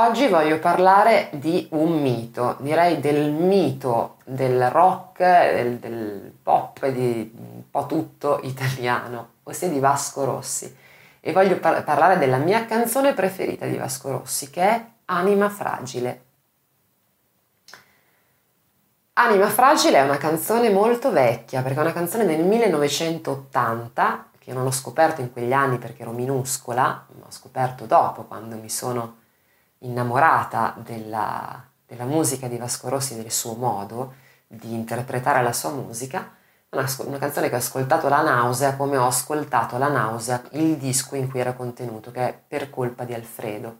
Oggi voglio parlare di un mito, direi del mito del rock, del, del pop, di un po' tutto italiano, ossia di Vasco Rossi. E voglio par- parlare della mia canzone preferita di Vasco Rossi, che è Anima Fragile. Anima Fragile è una canzone molto vecchia, perché è una canzone del 1980, che non ho scoperto in quegli anni perché ero minuscola, ma ho scoperto dopo, quando mi sono innamorata della, della musica di Vasco Rossi del suo modo di interpretare la sua musica, una, una, canzone che ho ascoltato la nausea come ho ascoltato la nausea il disco in cui era contenuto, che è Per colpa di Alfredo.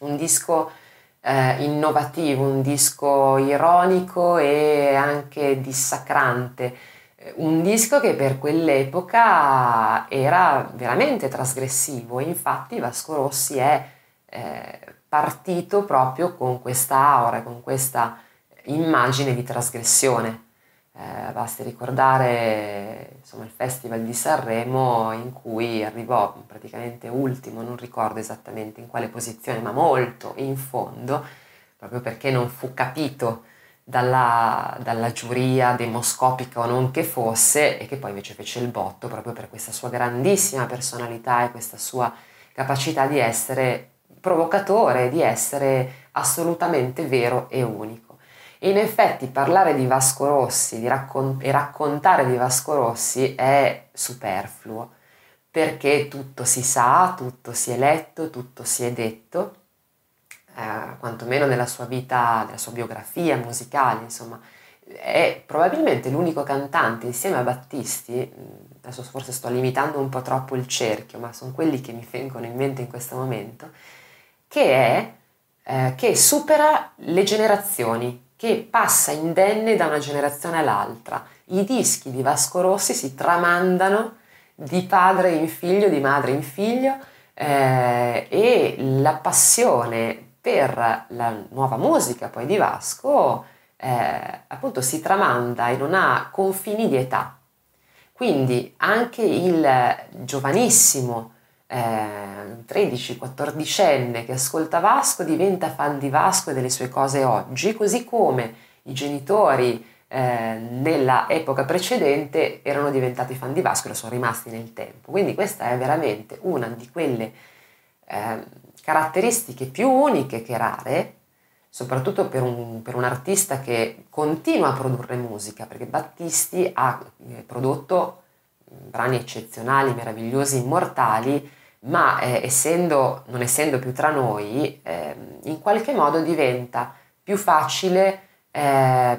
Un disco eh, innovativo, un disco ironico e anche dissacrante, un disco che per quell'epoca era veramente trasgressivo, infatti Vasco Rossi è eh, partito proprio con questa aura, con questa immagine di trasgressione. Eh, basti ricordare insomma, il Festival di Sanremo in cui arrivò praticamente ultimo, non ricordo esattamente in quale posizione, ma molto in fondo, proprio perché non fu capito dalla, dalla giuria demoscopica o non che fosse e che poi invece fece il botto proprio per questa sua grandissima personalità e questa sua capacità di essere provocatore, di essere assolutamente vero e unico. E in effetti parlare di Vasco Rossi di raccon- e raccontare di Vasco Rossi è superfluo, perché tutto si sa, tutto si è letto, tutto si è detto, eh, quantomeno nella sua vita, nella sua biografia musicale, insomma, è probabilmente l'unico cantante insieme a Battisti, adesso forse sto limitando un po' troppo il cerchio, ma sono quelli che mi vengono in mente in questo momento, che è eh, che supera le generazioni, che passa indenne da una generazione all'altra. I dischi di Vasco Rossi si tramandano di padre in figlio, di madre in figlio eh, e la passione per la nuova musica poi di Vasco eh, appunto si tramanda e non ha confini di età. Quindi anche il giovanissimo eh, 13-14enne che ascolta Vasco diventa fan di Vasco e delle sue cose oggi, così come i genitori eh, nella epoca precedente erano diventati fan di Vasco e lo sono rimasti nel tempo. Quindi questa è veramente una di quelle eh, caratteristiche più uniche che rare, soprattutto per un, per un, artista che continua a produrre musica, perché Battisti ha eh, prodotto brani eccezionali, meravigliosi, immortali, ma eh, essendo, non essendo più tra noi, eh, in qualche modo diventa più facile, eh,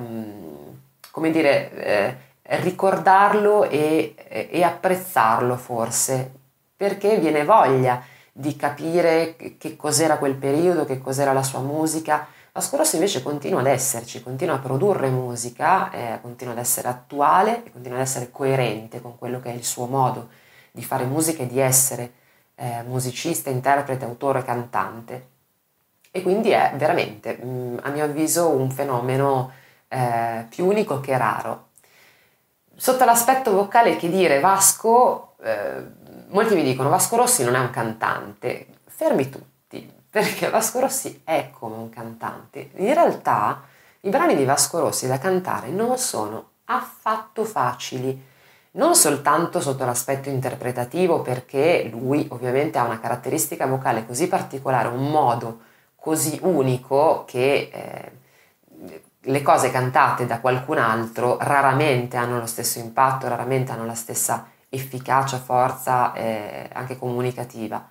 come dire, eh, ricordarlo e, e, apprezzarlo forse, perché viene voglia di capire che cos'era quel periodo, che cos'era la sua musica. Vasco Rossi invece continua ad esserci, continua a produrre musica, eh, continua ad essere attuale continua ad essere coerente con quello che è il suo modo di fare musica e di essere eh, musicista, interprete, autore, cantante. E quindi è veramente, mh, mm, a mio avviso, un fenomeno eh, più unico che raro. Sotto l'aspetto vocale, che dire, Vasco, eh, molti mi dicono Vasco Rossi non è un cantante, fermi tutti, perché Vasco Rossi è come un cantante. In realtà i brani di Vasco Rossi da cantare non sono affatto facili non soltanto sotto l'aspetto interpretativo, perché lui ovviamente ha una caratteristica vocale così particolare, un modo così unico che eh, le cose cantate da qualcun altro raramente hanno lo stesso impatto, raramente hanno la stessa efficacia, forza eh, anche comunicativa.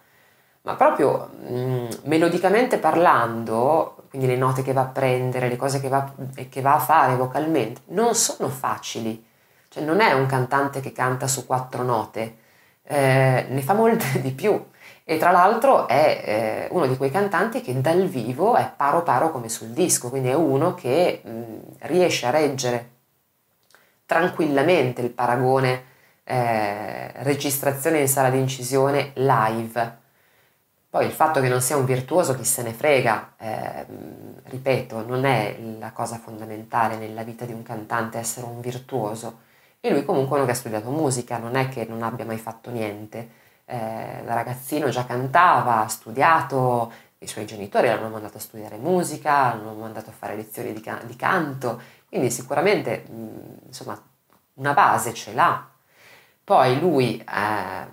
Ma proprio mh, mm, melodicamente parlando, quindi le note che va a prendere, le cose che va, che va a fare vocalmente, non sono facili cioè non è un cantante che canta su quattro note, eh, ne fa molte di più. E tra l'altro è eh, uno di quei cantanti che dal vivo è paro paro come sul disco, quindi è uno che mh, riesce a reggere tranquillamente il paragone eh, registrazione in sala di incisione live. Poi il fatto che non sia un virtuoso, chi se ne frega, eh, ripeto, non è la cosa fondamentale nella vita di un cantante essere un virtuoso e lui comunque uno che ha studiato musica, non è che non abbia mai fatto niente. Eh, da ragazzino già cantava, ha studiato, i suoi genitori l'hanno mandato a studiare musica, l'hanno mandato a fare lezioni di, can- di canto, quindi sicuramente mh, insomma una base ce l'ha. Poi lui eh,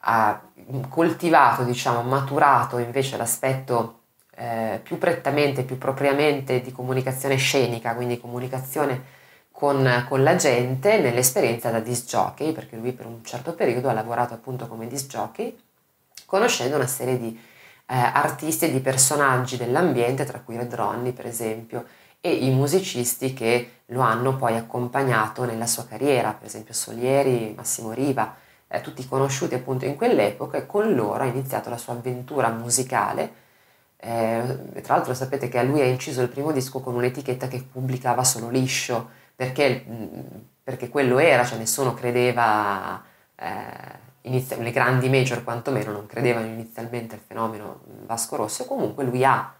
ha coltivato, diciamo, maturato invece l'aspetto eh, più prettamente, più propriamente di comunicazione scenica, quindi comunicazione con, con, la gente nell'esperienza da disc jockey, perché lui per un certo periodo ha lavorato appunto come disc jockey, conoscendo una serie di eh, artisti e di personaggi dell'ambiente, tra cui Red Ronnie per esempio, e i musicisti che lo hanno poi accompagnato nella sua carriera, per esempio Solieri, Massimo Riva, eh, tutti conosciuti appunto in quell'epoca e con loro ha iniziato la sua avventura musicale. Eh, tra l'altro sapete che a lui ha inciso il primo disco con un'etichetta che pubblicava solo liscio, perché, perché quello era, cioè nessuno credeva, eh, inizia, le grandi major quantomeno non credevano inizialmente al fenomeno Vasco Rossi, comunque lui ha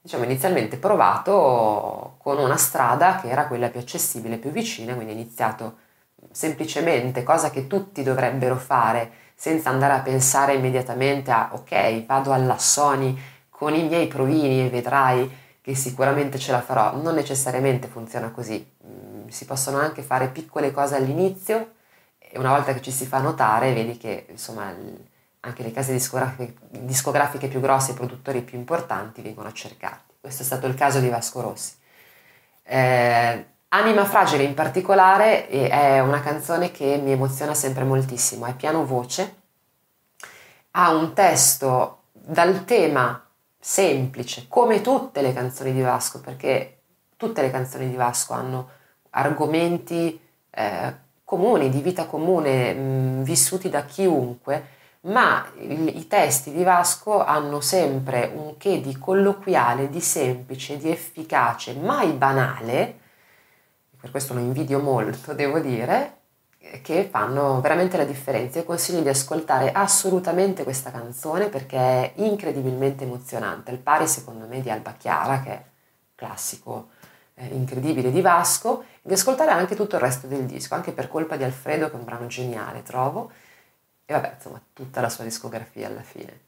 diciamo, inizialmente provato con una strada che era quella più accessibile, più vicina, quindi ha iniziato semplicemente, cosa che tutti dovrebbero fare, senza andare a pensare immediatamente a ok, vado alla Sony con i miei provini e vedrai che sicuramente ce la farò. Non necessariamente funziona così, mm, si possono anche fare piccole cose all'inizio e una volta che ci si fa notare vedi che insomma anche le case discografiche, discografiche più grosse, i produttori più importanti vengono cercati. Questo è stato il caso di Vasco Rossi. Eh, Anima Fragile in particolare è una canzone che mi emoziona sempre moltissimo, è piano voce, ha un testo dal tema semplice, come tutte le canzoni di Vasco, perché tutte le canzoni di Vasco hanno argomenti eh, comuni, di vita comune, mh, vissuti da chiunque, ma i, i testi di Vasco hanno sempre un che di colloquiale, di semplice, di efficace, mai banale, per questo lo invidio molto, devo dire, che fanno veramente la differenza. Io consiglio di ascoltare assolutamente questa canzone perché è incredibilmente emozionante, al pari secondo me di Alba Chiara, che è classico eh, incredibile di Vasco, di ascoltare anche tutto il resto del disco, anche per colpa di Alfredo, che è un brano geniale, trovo, e vabbè, insomma, tutta la sua discografia alla fine.